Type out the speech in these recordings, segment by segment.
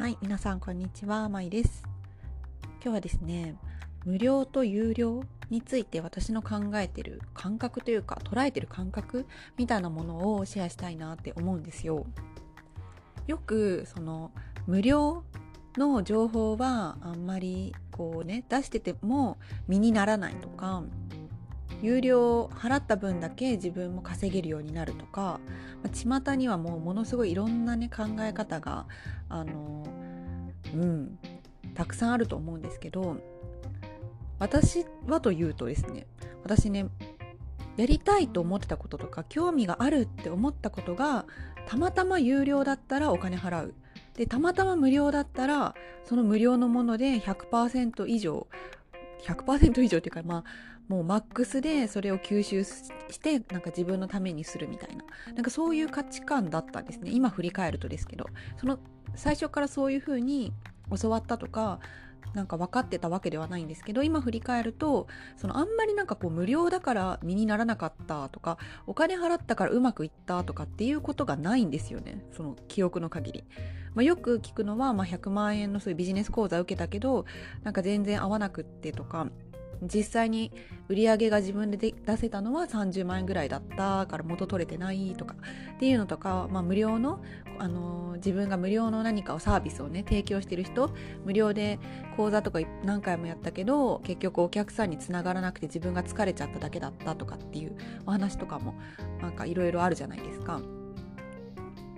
はい、皆さんこんにちは、まいです。今日はですね、無料と有料について私の考えてる感覚というか捉えてる感覚みたいなものをシェアしたいなって思うんですよ。よくその無料の情報はあんまりこうね出してても身にならないとか有料払った分だけ自分も稼げるようになるか、まあ、巷にはもうものすごいいろんなね考え方があのうんたくさんあると思うんですけど私はというとですね私ねやりたいと思ってたこととか興味があるって思ったことがたまたま有料だったらお金払う。でたまたま無料だったらその無料のもので100%以上100%以上っていうかまあもうマックスでそれを吸収してなんか自分のためにするみたいな。なんかそういう価値観だったんですね。今振り返るとですけど。その最初からそういうふうに教わったとかなんか分かってたわけではないんですけど今振り返るとそのあんまりなんかこう無料だから身にならなかったとかお金払ったからうまくいったとかっていうことがないんですよね。その記憶の限り、まあ、よく聞くのは、まあ、100万円のそういうビジネス講座受けたけどなんか全然合わなくってとか実際に売り上げが自分で出せたのは30万円ぐらいだったから元取れてないとかっていうのとか、まあ、無料の、あのー、自分が無料の何かをサービスをね提供してる人無料で講座とか何回もやったけど結局お客さんにつながらなくて自分が疲れちゃっただけだったとかっていうお話とかもなんかいろいろあるじゃないですか。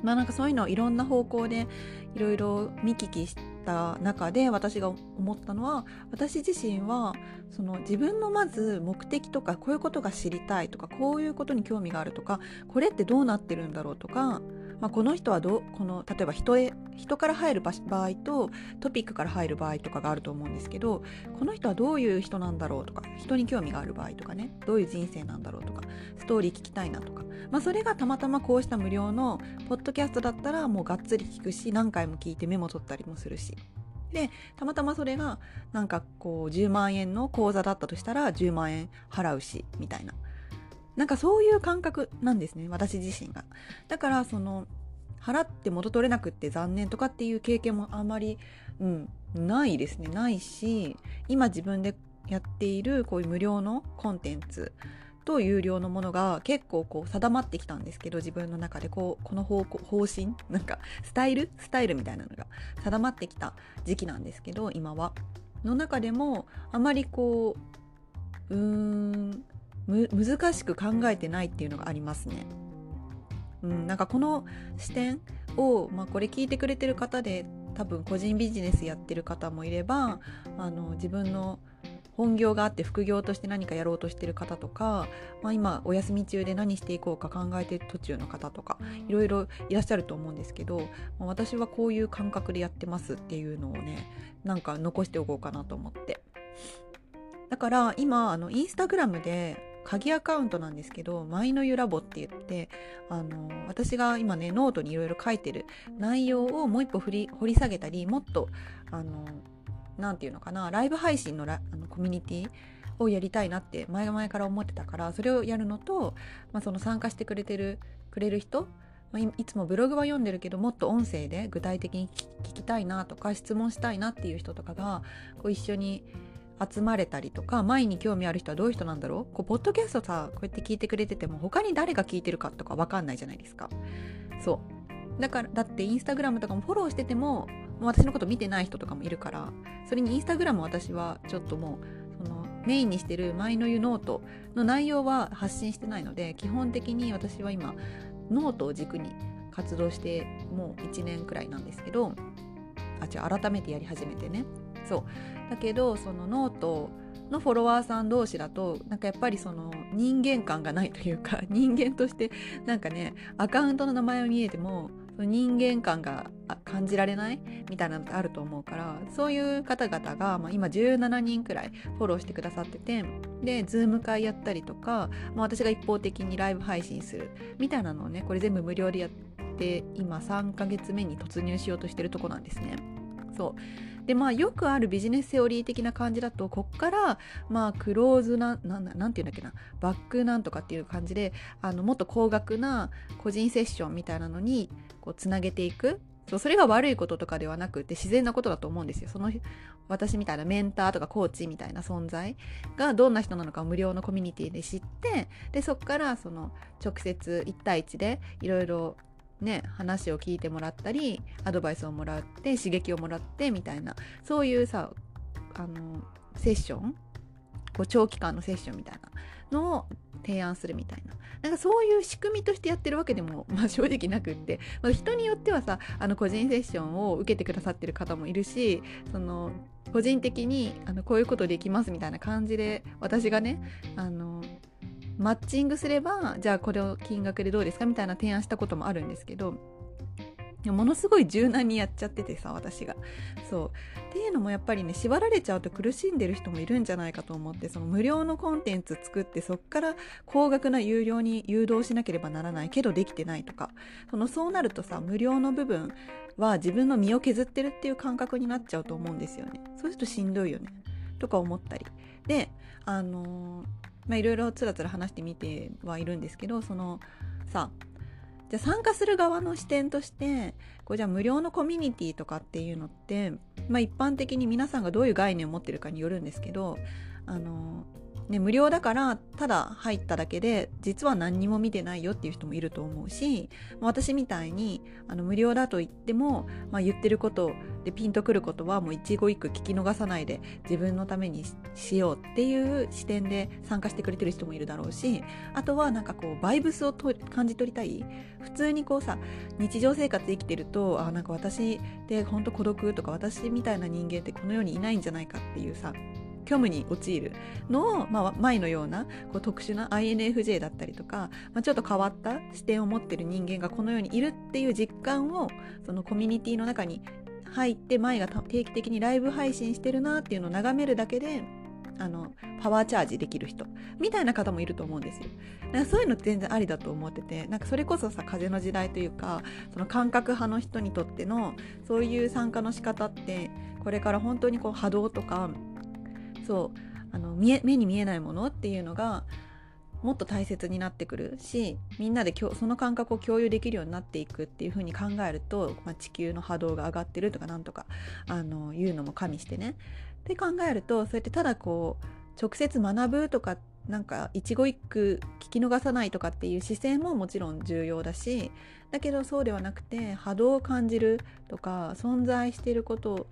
まあなんかそういうのいろんな方向でいろいろ見聞きした中で私が思ったのは私自身はその自分のまず目的とかこういうことが知りたいとかこういうことに興味があるとかこれってどうなってるんだろうとか、まあ、この人はどうこの例えば人へ人から入る場合とトピックから入る場合とかがあると思うんですけどこの人はどういう人なんだろうとか人に興味がある場合とかねどういう人生なんだろうとかストーリー聞きたいなとか、まあ、それがたまたまこうした無料のポッドキャストだったらもうがっつり聞くし何回も聞いてメモ取ったりもするし。でたまたまそれがなんかこう10万円の口座だったとしたら10万円払うしみたいな。なんかそういう感覚なんですね私自身が。だからその払って元取れなくって残念とかっていう経験もあまり、うん、ないですね。ないし今自分でやっているこういう無料のコンテンツと有料のものが結構こう定まってきたんですけど自分の中でこうこの方向方針なんかスタイル？スタイルみたいなのが定まってきた時期なんですけど今は。の中でもあまりこううーん難しく考えてないっていうのがありますね。うん、なんかこの視点を、まあ、これ聞いてくれてる方で多分個人ビジネスやってる方もいればあの自分の本業があって副業として何かやろうとしてる方とか、まあ、今お休み中で何していこうか考えてる途中の方とかいろいろいらっしゃると思うんですけど、まあ、私はこういう感覚でやってますっていうのをねなんか残しておこうかなと思って。だから今あのインスタグラムで鍵アカウントなんですけど、マイノユラボって言って、あの、私が今ね、ノートにいろいろ書いてる内容をもう一歩掘り掘り下げたり、もっと、あの、なんていうのかな、ライブ配信のラあのコミュニティをやりたいなって前々から思ってたから、それをやるのと、まあ、その参加してくれてる、くれる人、まあ、いつもブログは読んでるけどもっと音声で具体的に聞きたいなとか質問したいなっていう人とかがこう一緒に集まれたりとか前に興味ある人はどういう人なんだろう？こうポッドキャストさこうやって聞いてくれてても他に誰が聞いてるかとか分かんないじゃないですか。そう。だからだってインスタグラムとかもフォローしててもも私のこと見てない人とかもいるからそれにインスタグラム私はちょっともうそのメインにしてるマイノユノートの内容は発信してないので基本的に私は今ノートを軸に活動してもう1年くらいなんですけどあ違う改めてやり始めてね。そうだけどそのノートのフォロワーさん同士だとなんかやっぱりその人間感がないというか 人間としてなんかねアカウントの名前を見えても人間感が感じられないみたいなのってあると思うからそういう方々が、まあ、今17人くらいフォローしてくださっててでズーム会やったりとか、まあ、私が一方的にライブ配信するみたいなのをねこれ全部無料でやって今3ヶ月目に突入しようとしてるとこなんですね。そうでまあよくあるビジネスセオリー的な感じだとこっからまあクローズなななんて言うんだっけなバックなんとかっていう感じであのもっと高額な個人セッションみたいなのにこうつなげていく。そうそれが悪いこととかではなくて自然なことだと思うんですよ。その私みたいなメンターとかコーチみたいな存在がどんな人なのか無料のコミュニティで知ってでそこからその直接1対1でいろいろね話を聞いてもらったりアドバイスをもらって刺激をもらってみたいなそういうさあのセッションこう長期間のセッションみたいなのを提案するみたいな。なんかそういう仕組みとしてやってるわけでも、まあ、正直なくって、まあ、人によってはさあの個人セッションを受けてくださってる方もいるしその個人的にあのこういうことできますみたいな感じで私がねあのマッチングすればじゃあこれを金額でどうですかみたいな提案したこともあるんですけどものすごい柔軟にやっちゃっててさ私が。そう。っていうのもやっぱりね縛られちゃうと苦しんでる人もいるんじゃないかと思ってその無料のコンテンツ作ってそっから高額な有料に誘導しなければならないけどできてないとか。そのそうなるとさ無料の部分は自分の身を削ってるっていう感覚になっちゃうと思うんですよね。そうするとしんどいよね。とか思ったり。であのまあいろいろつらつら話してみてはいるんですけどそのさじゃ参加する側の視点としてこうじゃあ無料のコミュニティとかっていうのって、まあ、一般的に皆さんがどういう概念を持ってるかによるんですけどあのね、無料だからただ入っただけで実は何にも見てないよっていう人もいると思うし私みたいにあの無料だと言っても、まあ、言ってることでピンとくることはもう一語一句聞き逃さないで自分のためにしようっていう視点で参加してくれてる人もいるだろうしあとはなんかこうバイブスをと感じ取りたい。普通にこうさ日常生活生きてるとあなんか私って本当孤独とか私みたいな人間ってこの世にいないんじゃないかっていうさ虚無に陥るのを、まあ、前のようなこう特殊な INFJ だったりとか、まあ、ちょっと変わった視点を持ってる人間がこの世にいるっていう実感をそのコミュニティの中に入って前が定期的にライブ配信してるなっていうのを眺めるだけであのパワーチャージできる人みたいな方もいると思うんですよ。だかそういうの全然ありだと思っててなんかそれこそさ風の時代というかその感覚派の人にとってのそういう参加の仕方ってこれから本当にこう波動とかそうあの見え目に見えないものっていうのがもっと大切になってくるしみんなでその感覚を共有できるようになっていくっていうふうに考えると、まあ、地球の波動が上がってるとかなんとかあのいうのも加味してね。って考えるとそうやってただこう直接学ぶとかなんか一語一句聞き逃さないとかっていう姿勢ももちろん重要だしだけどそうではなくて波動を感じるとか存在していること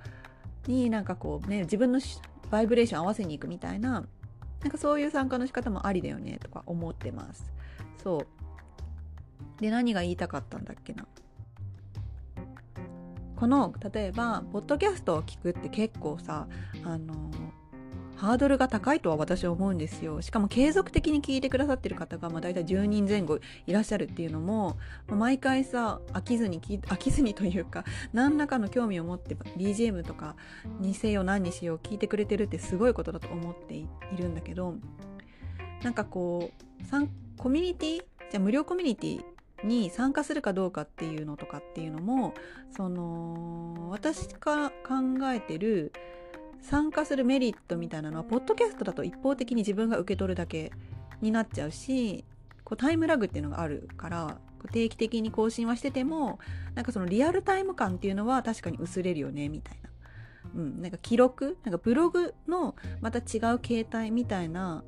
になんかこうね自分のバイブレーション合わせに行くみたいななんかそういう参加の仕方もありだよねとか思ってます。そう。で何が言いたかったんだっけな。この例えばポッドキャストを聞くって結構さあのハードルが高いとは私は思うんですよ。しかも継続的に聞いてくださってる方が、まあ、大体10人前後いらっしゃるっていうのも、まあ、毎回さ飽きずに飽きずにというか何らかの興味を持って BGM とかにせよ何にしよう聞いてくれてるってすごいことだと思っているんだけどなんかこうコミュニティ？じゃ無料コミュニティに参加するかどうかっていうのとかっていうのもその私が考えてる参加するメリットみたいなのはポッドキャストだと一方的に自分が受け取るだけになっちゃうしこうタイムラグっていうのがあるから定期的に更新はしててもなんかそのリアルタイム感っていうのは確かに薄れるよねみたいな。うん、なんか記録なんかブログのまた違う形態みたいな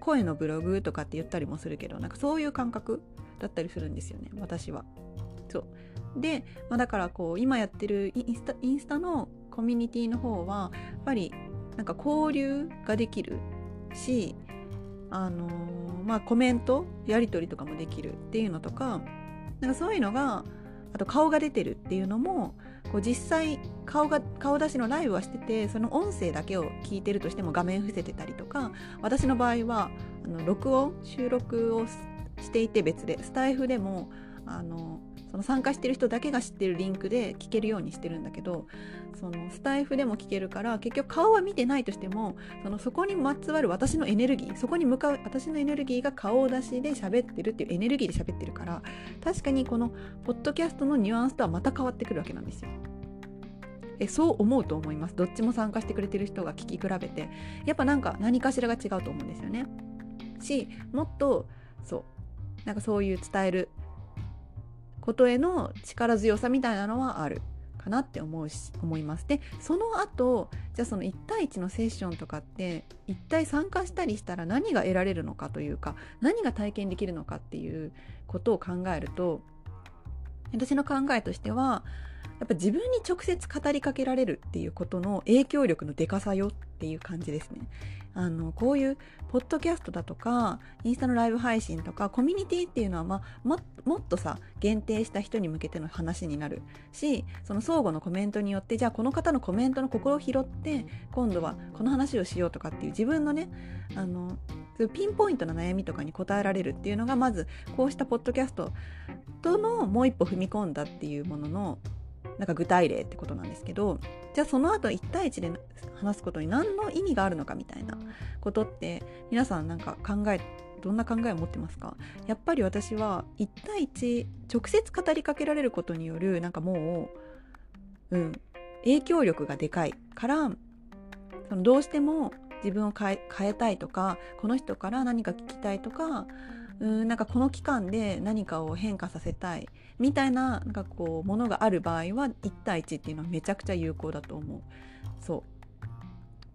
声のブログとかって言ったりもするけどなんかそういう感覚だったりするんですよね私は。そうで、まあ、だからこう今やってるインスタインスタのコミュニティの方はやっぱりなんか交流ができるしあのー、まあコメントやり取りとかもできるっていうのとかなんかそういうのがあと顔が出てるっていうのもこう実際顔が顔出しのライブはしててその音声だけを聞いてるとしても画面伏せてたりとか私の場合はあの録音収録をしていて別でスタイフでもあのその参加してる人だけが知ってるリンクで聞けるようにしてるんだけどそのスタイフでも聞けるから結局顔は見てないとしてもそのそこにまつわる私のエネルギーそこに向かう私のエネルギーが顔出しで喋ってるっていうエネルギーで喋ってるから確かにこのポッドキャストのニュアンスとはまた変わってくるわけなんですよ。えそう思うと思いますどっちも参加してくれてる人が聞き比べてやっぱなんか何かしらが違うと思うんですよね。しもっとそうなんかそういう伝えることへの力強さみたいなのはあるかなって思うし思いますでその後じゃあその1対1のセッションとかって一体参加したりしたら何が得られるのかというか何が体験できるのかっていうことを考えると私の考えとしてはやっぱ自分に直接語りかけられるっていうことの影響力のでかさよっていう感じですね。あのこういうポッドキャストだとかインスタのライブ配信とかコミュニティっていうのは、まあ、ももっとさ限定した人に向けての話になるしその相互のコメントによってじゃあこの方のコメントの心を拾って今度はこの話をしようとかっていう自分のねあのそううピンポイントな悩みとかに答えられるっていうのがまずこうしたポッドキャストとのもう一歩踏み込んだっていうもののなんか具体例ってことなんですけどじゃあその後1対1で話すことに何の意味があるのかみたいなことって皆さんなんか考えどんな考えを持ってますか？やっぱり私は1対1直接語りかけられることによるなんかもう、うん、影響力がでかいからそのどうしても自分を変え変えたいとかこの人から何か聞きたいとかうんなんかこの期間で何かを変化させたいみたいななんかこうものがある場合は1対1っていうのはめちゃくちゃ有効だと思う。そ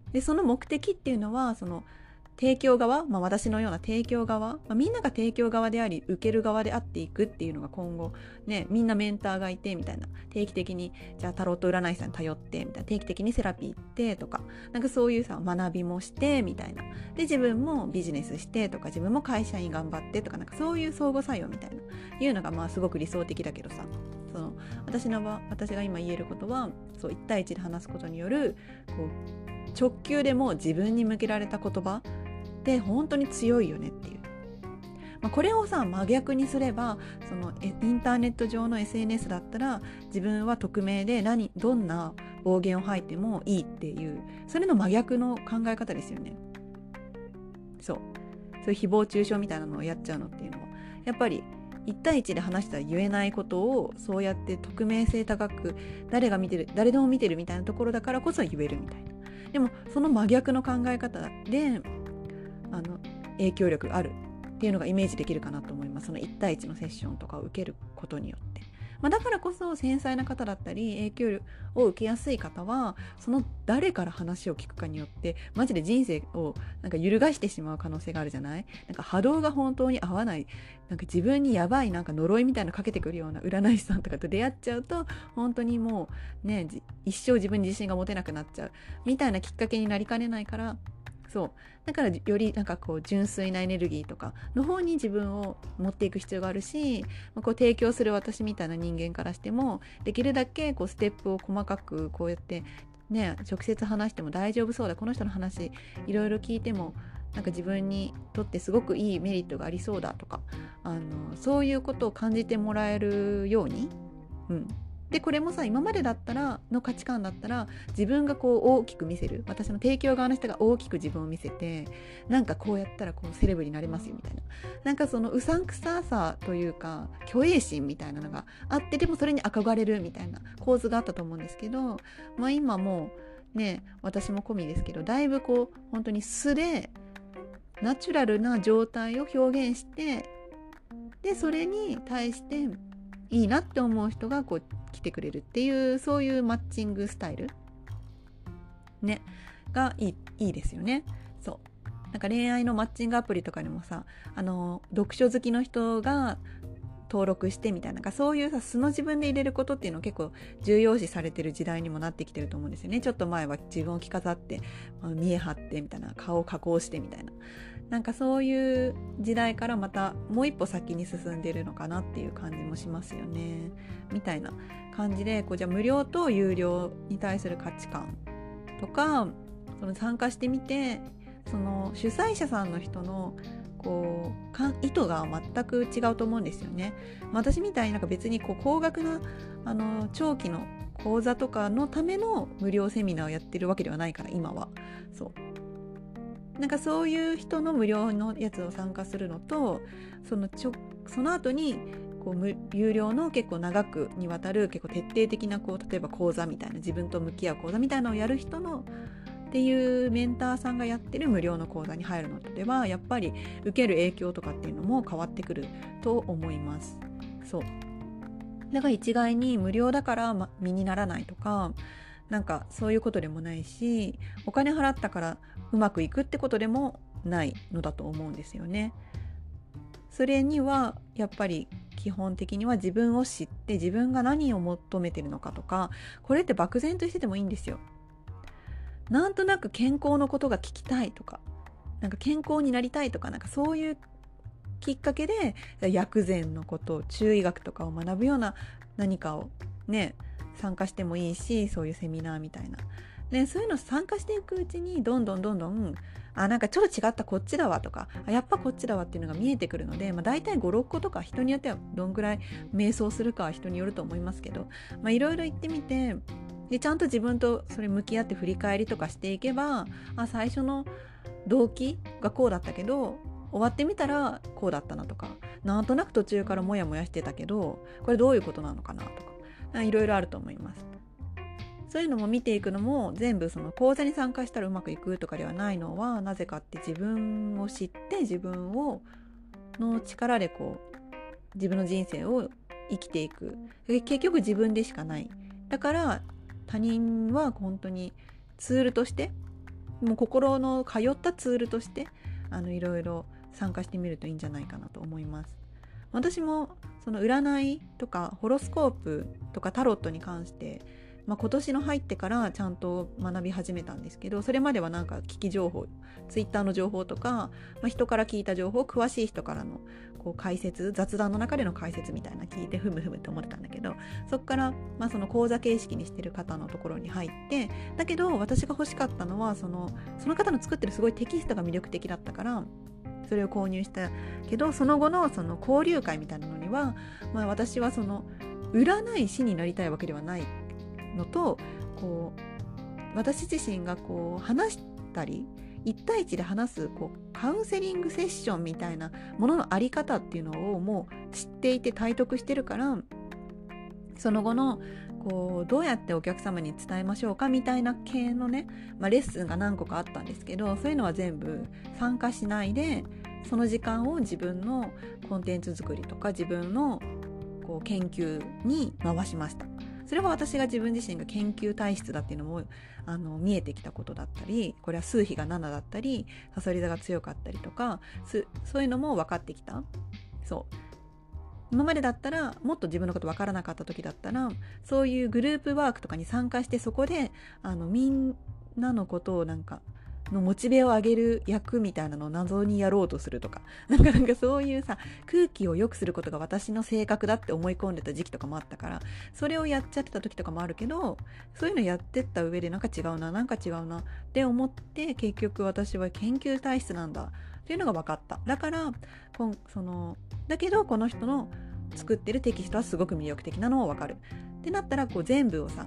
うでその目的っていうのはその提供側、まあ、私のような提供側、まあ、みんなが提供側であり受ける側であっていくっていうのが今後ねみんなメンターがいてみたいな定期的にじゃあタロット占い師さんに頼ってみたいな定期的にセラピー行ってとかなんかそういうさ学びもしてみたいな。で自分もビジネスしてとか自分も会社員頑張ってとかなんかそういう相互作用みたいないうのがまあすごく理想的だけどさその私の場私が今言えることはそう1対1で話すことによるこう直球でも自分に向けられた言葉って本当に強いよねっていう。ま、これをさ真逆にすればそのインターネット上の SNS だったら自分は匿名で何どんな暴言を吐いてもいいっていうそれの真逆の考え方ですよね。そうそういう誹謗中傷みたいなのをやっちゃうのっていうのはやっぱり1対1で話したら言えないことをそうやって匿名性高く誰が見てる誰でも見てるみたいなところだからこそ言えるみたいなでもその真逆の考え方であの影響力あるっていうのがイメージできるかなと思います。その1対1のセッションとかを受けることによって、まあ、だからこそ繊細な方だったり影響力を受けやすい方はその誰から話を聞くかによってマジで人生をなんか揺るがしてしまう可能性があるじゃない？なんか波動が本当に合わない。なんか自分にやばいなんか呪いみたいなのかけてくるような占い師さんとかと出会っちゃうと本当にもうね一生自分に自信が持てなくなっちゃう。みたいなきっかけになりかねないからそう。だからよりなんかこう純粋なエネルギーとかの方に自分を持っていく必要があるし、まあ、こう提供する私みたいな人間からしてもできるだけこうステップを細かくこうやってね直接話しても大丈夫そうだこの人の話いろいろ聞いてもなんか自分にとってすごくいいメリットがありそうだとかあのそういうことを感じてもらえるように、うん、でこれもさ今までだったらの価値観だったら自分がこう大きく見せる私の提供側の人が大きく自分を見せてなんかこうやったらこうセレブになれますよみたいな。なんかそのうさんくささというか虚栄心みたいなのがあってでもそれに憧れるみたいな構図があったと思うんですけど、まあ、今もね私も込みですけどだいぶこう本当に素でナチュラルな状態を表現してでそれに対していいなって思う人がこう来てくれるっていうそういうマッチングスタイル？ね。がいいいいですよね。そう。なんか恋愛のマッチングアプリとかにもさあの読書好きの人が登録してみたいなそういうさ素の自分で入れることっていうのを結構重要視されてる時代にもなってきてると思うんですよね。ちょっと前は自分を着飾って、まあ、見え張ってみたいな顔を加工してみたいな。なんかそういう時代からまたもう一歩先に進んでるのかなっていう感じもしますよね。みたいな感じでこうじゃ無料と有料に対する価値観とかその参加してみてその主催者さんの人のこうか意図が全く違うと思うんですよね。私みたいになんか別にこう高額なあの長期の講座とかのための無料セミナーをやってるわけではないから今は。そうなんかそういう人の無料のやつを参加するのとそのちょその後にこう無有料の結構長くにわたる結構徹底的なこう例えば講座みたいな自分と向き合う講座みたいなのをやる人のっていうメンターさんがやってる無料の講座に入るのではやっぱり受ける影響とかっていうのも変わってくると思います。そうだから一概に無料だから、ま、身にならないとかなんかそういうことでもないしお金払ったからうまくいくってことでもないのだと思うんですよね。それにはやっぱり基本的には自分を知って自分が何を求めてるのかとかこれって漠然としててもいいんですよ。なんとなく健康のことが聞きたいとかなんか健康になりたいとかなんかそういうきっかけで薬膳のこと中医学とかを学ぶような何かをね参加してもいいしそういうセミナーみたいな、ね、そういうの参加していくうちにどんどんどんどんあなんかちょっと違ったこっちだわとかやっぱこっちだわっていうのが見えてくるので、まあ、大体56個とか人によってはどんぐらい瞑想するかは人によると思いますけどいろいろ言ってみてでちゃんと自分とそれ向き合って振り返りとかしていけばあ最初の動機がこうだったけど終わってみたらこうだったなとかなんとなく途中からモヤモヤしてたけどこれどういうことなのかなとかいろいろあると思います。そういうのも見ていくのも全部その講座に参加したらうまくいくとかではないのはなぜかって自分を知って自分をの力でこう自分の人生を生きていく結局自分でしかないだから他人は本当にツールとしてもう心の通ったツールとしてあのいろいろ参加してみるといいんじゃないかなと思います。私もその占いとかホロスコープとかタロットに関してまあ、今年の入ってからちゃんと学び始めたんですけどそれまではなんか聞き情報ツイッターの情報とか、まあ、人から聞いた情報詳しい人からのこう解説雑談の中での解説みたいな聞いてふむふむって思ってたんだけどそこから、まあ、その講座形式にしてる方のところに入ってだけど私が欲しかったのはそのその方の作ってるすごいテキストが魅力的だったからそれを購入したけどその後のその交流会みたいなのには、まあ、私はその占い師になりたいわけではないのとこう私自身がこう話したり1対1で話すこうカウンセリングセッションみたいなもののあり方っていうのをもう知っていて体得してるからその後のこうどうやってお客様に伝えましょうかみたいな系のね、まあ、レッスンが何個かあったんですけどそういうのは全部参加しないでその時間を自分のコンテンツ作りとか自分のこう研究に回しました。それは私が自分自身が研究体質だっていうのもあの見えてきたことだったりこれは数比が7だったりさそり座が強かったりとかそういうのも分かってきた。そう。今までだったらもっと自分のこと分からなかった時だったらそういうグループワークとかに参加してそこであのみんなのことをなんかのモチベを上げる役みたいなのを謎にやろうとするとか。なんかなんかそういうさ空気を良くすることが私の性格だって思い込んでた時期とかもあったからそれをやっちゃってた時とかもあるけどそういうのやってった上でなんか違うななんか違うなって思って結局私は研究体質なんだっていうのが分かった。だからそのだけどこの人の作ってるテキストはすごく魅力的なのも分かる。ってなったらこう全部をさ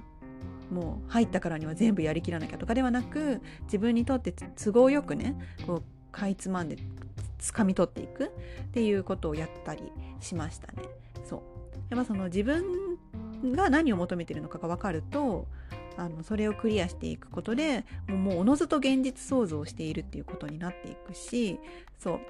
もう入ったからには全部やりきらなきゃとかではなく自分にとって都合よくねこうかいつまんで掴み取っていくっていうことをやったりしましたね。そうやっぱその自分が何を求めてるのかが分かるとあのそれをクリアしていくことでもうおのずと現実創造しているっていうことになっていくしそう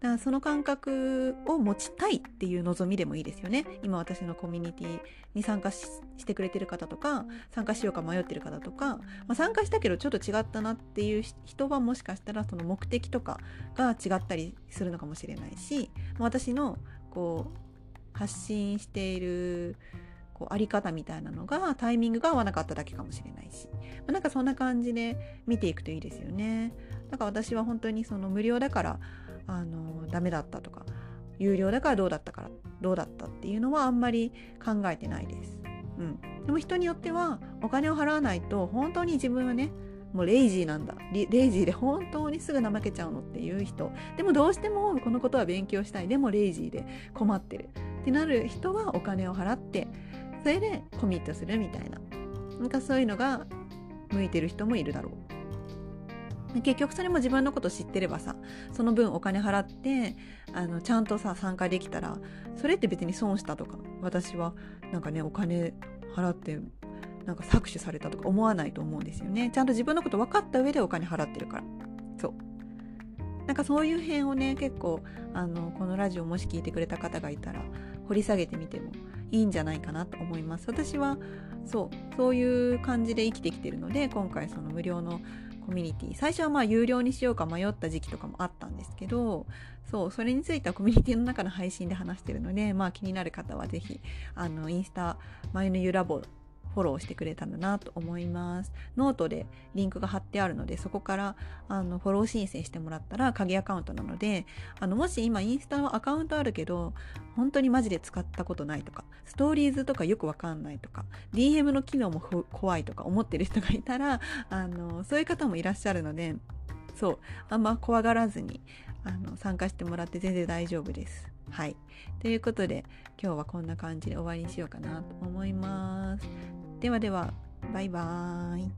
だからその感覚を持ちたいっていう望みでもいいですよね今私のコミュニティに参加してくれてる方とか参加しようか迷ってる方とか、まあ、参加したけどちょっと違ったなっていう人はもしかしたらその目的とかが違ったりするのかもしれないし、私のこう発信しているこうあり方みたいなのがタイミングが合わなかっただけかもしれないし、まあ、なんかそんな感じで見ていくといいですよね。だから私は本当にその無料だからあのダメだったとか有料だからどうだったからどうだったっていうのはあんまり考えてないです。うん、でも人によってはお金を払わないと本当に自分はねもうレイジーなんだ。レイジーで本当にすぐ怠けちゃうのっていう人。でもどうしてもこのことは勉強したい。でもレイジーで困ってるってなる人はお金を払ってそれでコミットするみたいな。なんかそういうのが向いてる人もいるだろう。結局それも自分のこと知ってればさその分お金払ってあのちゃんとさ参加できたらそれって別に損したとか私はなんかねお金払ってなんか搾取されたとか思わないと思うんですよね。ちゃんと自分のこと分かった上でお金払ってるから。そう。なんかそういう辺をね結構あのこのラジオもし聞いてくれた方がいたら掘り下げてみてもいいんじゃないかなと思います。私はそうそういう感じで生きてきてるので今回その無料のコミュニティ最初はまあ有料にしようか迷った時期とかもあったんですけどそうそれについてはコミュニティの中の配信で話してるのでまあ気になる方は是非あのインスタ「マイのゆラボ」フォローしてくれたらなと思います。ノートでリンクが貼ってあるので、そこからあのフォロー申請してもらったら鍵アカウントなので、あのもし今インスタはアカウントあるけど、本当にマジで使ったことないとか、ストーリーズとかよくわかんないとか、DM の機能も怖いとか思ってる人がいたら、あのそういう方もいらっしゃるので、そう、あんま怖がらずにあの参加してもらって全然大丈夫です。はい。ということで、今日はこんな感じで終わりにしようかなと思います。ではでは、バイバーイ。